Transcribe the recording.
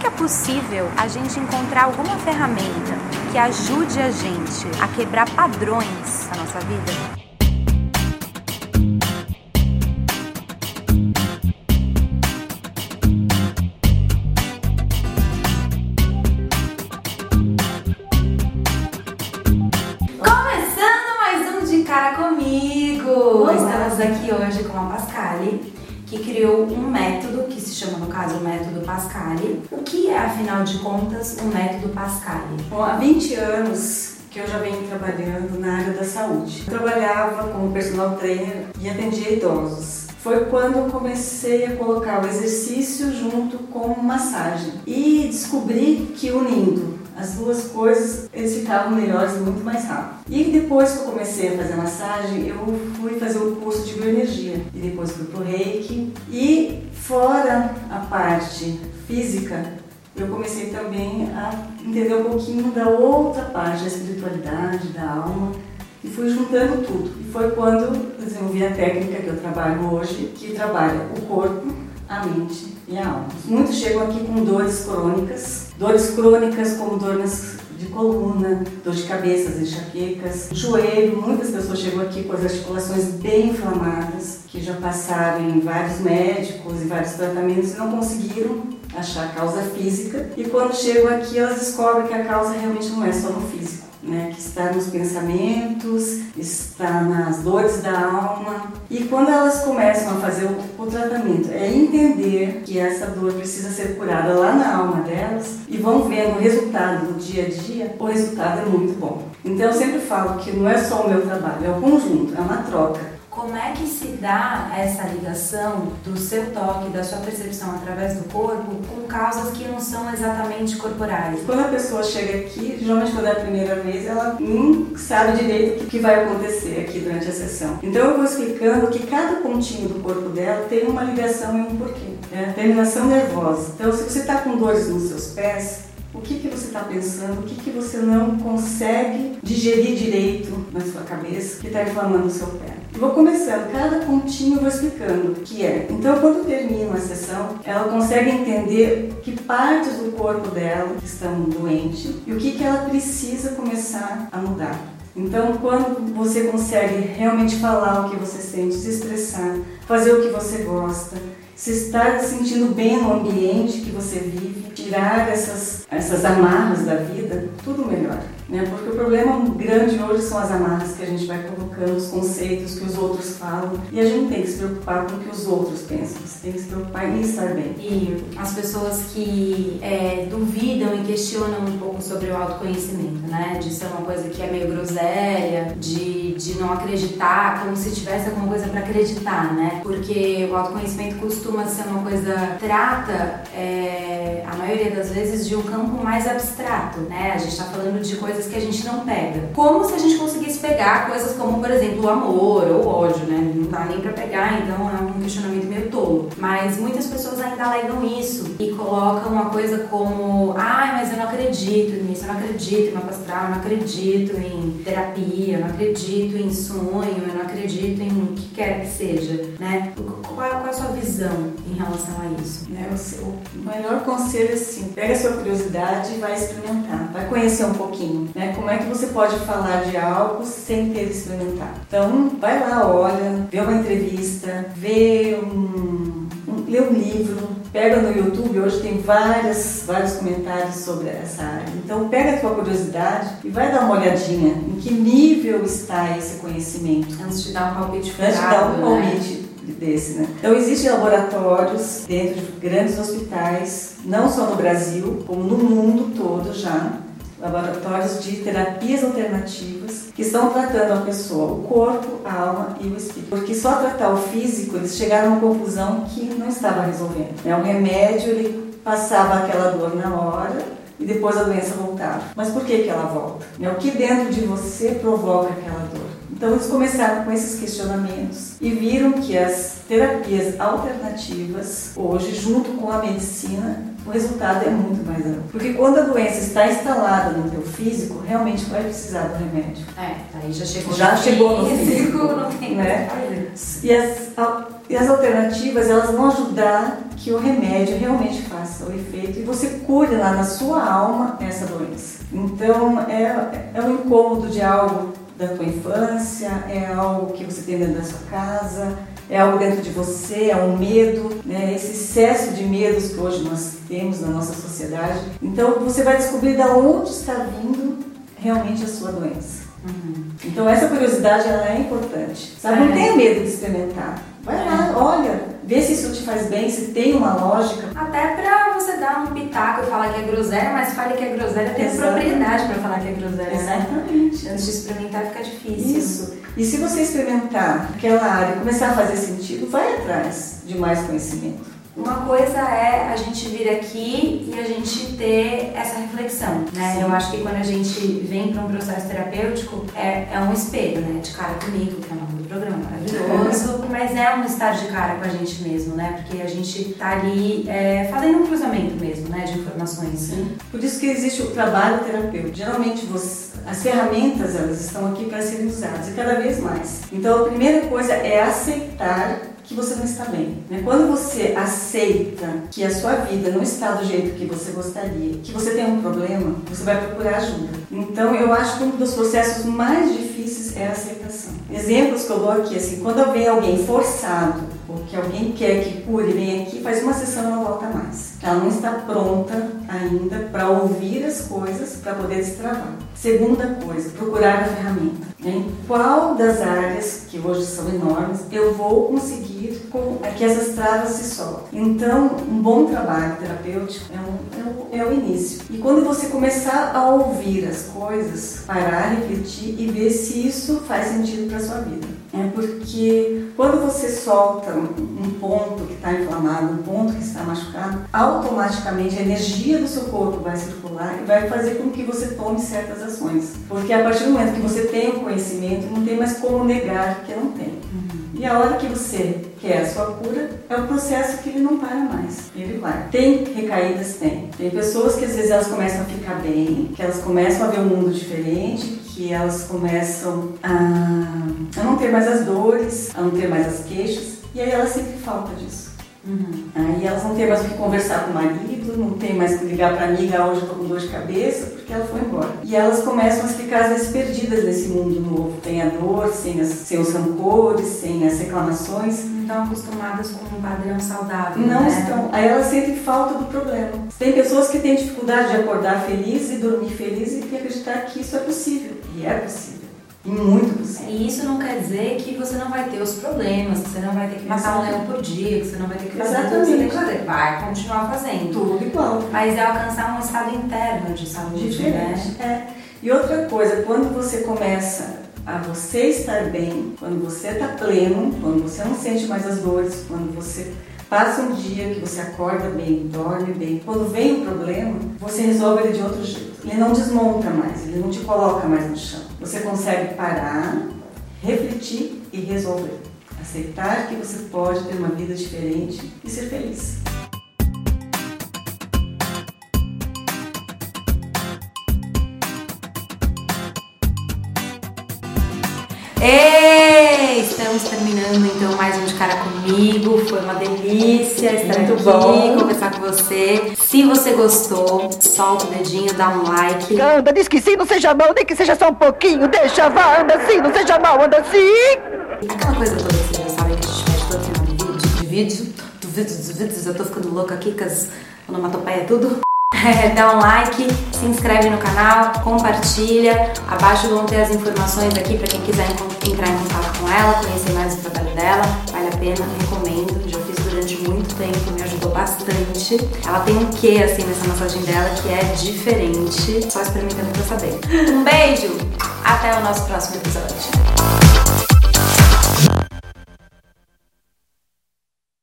que é possível a gente encontrar alguma ferramenta que ajude a gente a quebrar padrões na nossa vida? aqui hoje com a Pascale, que criou um método que se chama, no caso, o método Pascale. O que é, afinal de contas, o método Pascale? Bom, há 20 anos que eu já venho trabalhando na área da saúde. Eu trabalhava como personal trainer e atendia idosos. Foi quando eu comecei a colocar o exercício junto com massagem e descobri que unindo as duas coisas eles ficavam melhores muito mais rápido. E depois que eu comecei a fazer massagem, eu fui fazer o um curso de bioenergia e depois fui pro reiki. E fora a parte física, eu comecei também a entender um pouquinho da outra parte, da espiritualidade, da alma. E fui juntando tudo. E foi quando desenvolvi a técnica que eu trabalho hoje, que trabalha o corpo, a mente e a alma. Muitos chegam aqui com dores crônicas, dores crônicas como dores de coluna, dor de cabeça, enxaquecas, joelho. Muitas pessoas chegam aqui com as articulações bem inflamadas, que já passaram em vários médicos e vários tratamentos e não conseguiram achar a causa física. E quando chegam aqui, elas descobrem que a causa realmente não é só no físico né, que está nos pensamentos, está nas dores da alma. E quando elas começam a fazer o, o, tratamento, é entender que essa dor precisa ser curada lá na alma delas e vão vendo o resultado no dia a dia, o resultado é muito bom. Então eu sempre falo que não é só o meu trabalho, é o conjunto, é uma troca. Como é que se dá essa ligação do seu toque, da sua percepção através do corpo com causas que não são exatamente corporais? Quando a pessoa chega aqui, geralmente quando é a primeira vez, ela nem sabe direito o que vai acontecer aqui durante a sessão. Então eu vou explicando que cada pontinho do corpo dela tem uma ligação e um porquê. É a terminação nervosa. Então se você está com dores nos seus pés, o que, que você está pensando, o que, que você não consegue digerir direito na sua cabeça que está inflamando o seu pé. vou começando, cada pontinho eu vou explicando o que é. Então, quando termina a sessão, ela consegue entender que partes do corpo dela estão doentes e o que, que ela precisa começar a mudar. Então, quando você consegue realmente falar o que você sente, se expressar, fazer o que você gosta, se estar sentindo bem no ambiente que você vive, tirar essas, essas amarras da vida, tudo melhora. Né? Porque o problema grande hoje são as amarras que a gente vai colocando, os conceitos que os outros falam. E a gente tem que se preocupar com o que os outros pensam. Você tem que se preocupar em estar bem. E as pessoas que é, duvidam e questionam um pouco sobre o autoconhecimento, né? De ser uma coisa que é meio groselha, de, de não acreditar, como se tivesse alguma coisa para acreditar, né? Porque o autoconhecimento costuma ser uma coisa trata, é, a maioria das vezes, de um campo mais abstrato, né? A gente está falando de coisas que a gente não pega. Como se a gente conseguisse pegar coisas como, por exemplo, o amor ou o ódio, né? Não dá nem pra pegar, então é um questionamento meio tolo. Mas muitas pessoas ainda alegam isso e colocam uma coisa como: ai, mas eu não acredito nisso, eu não acredito em mapa astral, eu não acredito em terapia, eu não acredito em sonho, eu não acredito em o que quer que seja, né? Qual, é a sua visão relação a isso? Né? O, melhor conselho é assim: pega a sua curiosidade e vai experimentar, vai conhecer um pouquinho. Né? Como é que você pode falar de algo sem ter experimentado? Então, vai lá, olha, vê uma entrevista, vê um, um lê um livro, pega no YouTube, hoje tem várias, vários comentários sobre essa área. Então pega a tua curiosidade e vai dar uma olhadinha em que nível está esse conhecimento. Antes de dar um palpite Antes de dar um né? palpite né? Desse, né? Então existem laboratórios dentro de grandes hospitais, não só no Brasil, como no mundo todo já, laboratórios de terapias alternativas que estão tratando a pessoa, o corpo, a alma e o espírito. Porque só tratar o físico, eles chegaram uma conclusão que não estava resolvendo. Né? O remédio, ele passava aquela dor na hora e depois a doença voltava. Mas por que, que ela volta? Né? O que dentro de você provoca aquela dor? Então eles começaram com esses questionamentos e viram que as terapias alternativas, hoje, junto com a medicina, o resultado é muito mais alto. Porque quando a doença está instalada no teu físico, realmente vai precisar do remédio. É, aí já chegou já no chegou no físico, não tem né? E as E as alternativas, elas vão ajudar que o remédio realmente faça o efeito e você cure lá na sua alma essa doença. Então, é, é um incômodo de algo da tua infância, é algo que você tem dentro da sua casa, é algo dentro de você, é um medo, né? esse excesso de medos que hoje nós temos na nossa sociedade. Então, você vai descobrir de onde está vindo realmente a sua doença. Uhum. Então, essa curiosidade ela é importante. Sabe? Não tenha medo de experimentar. Vai lá, olha, vê se isso te faz bem, se tem uma lógica. Até pra você dar um pitaco e falar que é groselha, mas fale que é groselha, tem propriedade pra falar que é groselha, né? Exatamente. Antes de experimentar fica difícil. Isso. E se você experimentar aquela área e começar a fazer sentido, vai atrás de mais conhecimento. Uma coisa é a gente vir aqui e a gente ter essa reflexão, né? Sim. Eu acho que quando a gente vem para um processo terapêutico, é, é um espelho, né? De cara comigo, que é o nome do programa, maravilhoso. É um estar de cara com a gente mesmo, né? Porque a gente tá ali é, fazendo um cruzamento mesmo, né? De informações. Sim. Por isso que existe o trabalho terapêutico. Geralmente você, as ferramentas, elas estão aqui para serem usadas e cada vez mais. Então a primeira coisa é aceitar que você não está bem. Né? Quando você aceita que a sua vida não está do jeito que você gostaria, que você tem um problema, você vai procurar ajuda. Então eu acho que um dos processos mais difíceis é a aceitação. Exemplos que eu dou aqui, assim, quando vem alguém forçado, ou que alguém quer que cure, vem aqui, faz uma sessão e não volta mais. Ela não está pronta ainda para ouvir as coisas, para poder destravar. Segunda coisa, procurar a ferramenta. Em qual das áreas, que hoje são enormes, eu vou conseguir com que essas travas se soltem. Então, um bom trabalho terapêutico é, um, é, o, é o início. E quando você começar a ouvir as coisas, parar, refletir e ver se isso faz sentido para sua vida. É porque quando você solta um ponto que está inflamado, um ponto que está machucado, automaticamente a energia do seu corpo vai circular e vai fazer com que você tome certas ações. Porque a partir do momento que você tem o conhecimento, não tem mais como negar que não tem. E a hora que você quer a sua cura, é um processo que ele não para mais. Ele vai. Tem recaídas? Tem. Tem pessoas que às vezes elas começam a ficar bem, que elas começam a ver um mundo diferente, que elas começam a, a não ter mais as dores, a não ter mais as queixas, e aí elas sentem falta disso. Uhum. Aí elas não têm mais o que conversar com o marido, não tem mais o que ligar para a amiga, hoje eu tô com dor de cabeça, porque ela foi embora. E elas começam a ficar às vezes perdidas nesse mundo novo. Tem a dor, sem, as, sem os rancores, sem as reclamações. Não estão acostumadas com um padrão saudável. Não né? estão. Aí elas sentem falta do problema. Tem pessoas que têm dificuldade de acordar feliz e dormir feliz e acreditar que isso é possível. E é possível. Muito possível. E isso não quer dizer que você não vai ter os problemas, que você não vai ter que matar um leão por dia, que você não vai ter que fazer Exatamente. tudo que você tem que fazer. Vai continuar fazendo. Tudo igual. Mas é alcançar um estado interno de saúde, Diferente. né? É. E outra coisa, quando você começa a você estar bem, quando você está pleno, quando você não sente mais as dores, quando você passa um dia que você acorda bem, dorme bem, quando vem o problema, você resolve ele de outro jeito. Ele não desmonta mais, ele não te coloca mais no chão. Você consegue parar, refletir e resolver. Aceitar que você pode ter uma vida diferente e ser feliz. Ei, estamos terminando então mais um de cara comigo. Foi uma delícia estar Muito aqui, bom. conversar com você. Se você gostou, solta o dedinho, dá um like. Anda, diz que sim, não seja mal, nem que seja só um pouquinho. Deixa, vá, anda assim, não seja mal, anda assim. Aquela coisa toda que vocês já sabem que a gente faz todo final de vídeo, de vídeo, dos vídeos. Eu tô ficando louca aqui com as onomatopeias tudo. Dá um like, se inscreve no canal, compartilha. Abaixo vão ter as informações aqui para quem quiser entrar em contato com ela, conhecer mais o trabalho dela. Vale a pena, recomendo. Já fiz durante muito tempo, me ajudou bastante. Ela tem um quê assim nessa massagem dela que é diferente. Só experimentando pra saber. Um beijo! Até o nosso próximo episódio.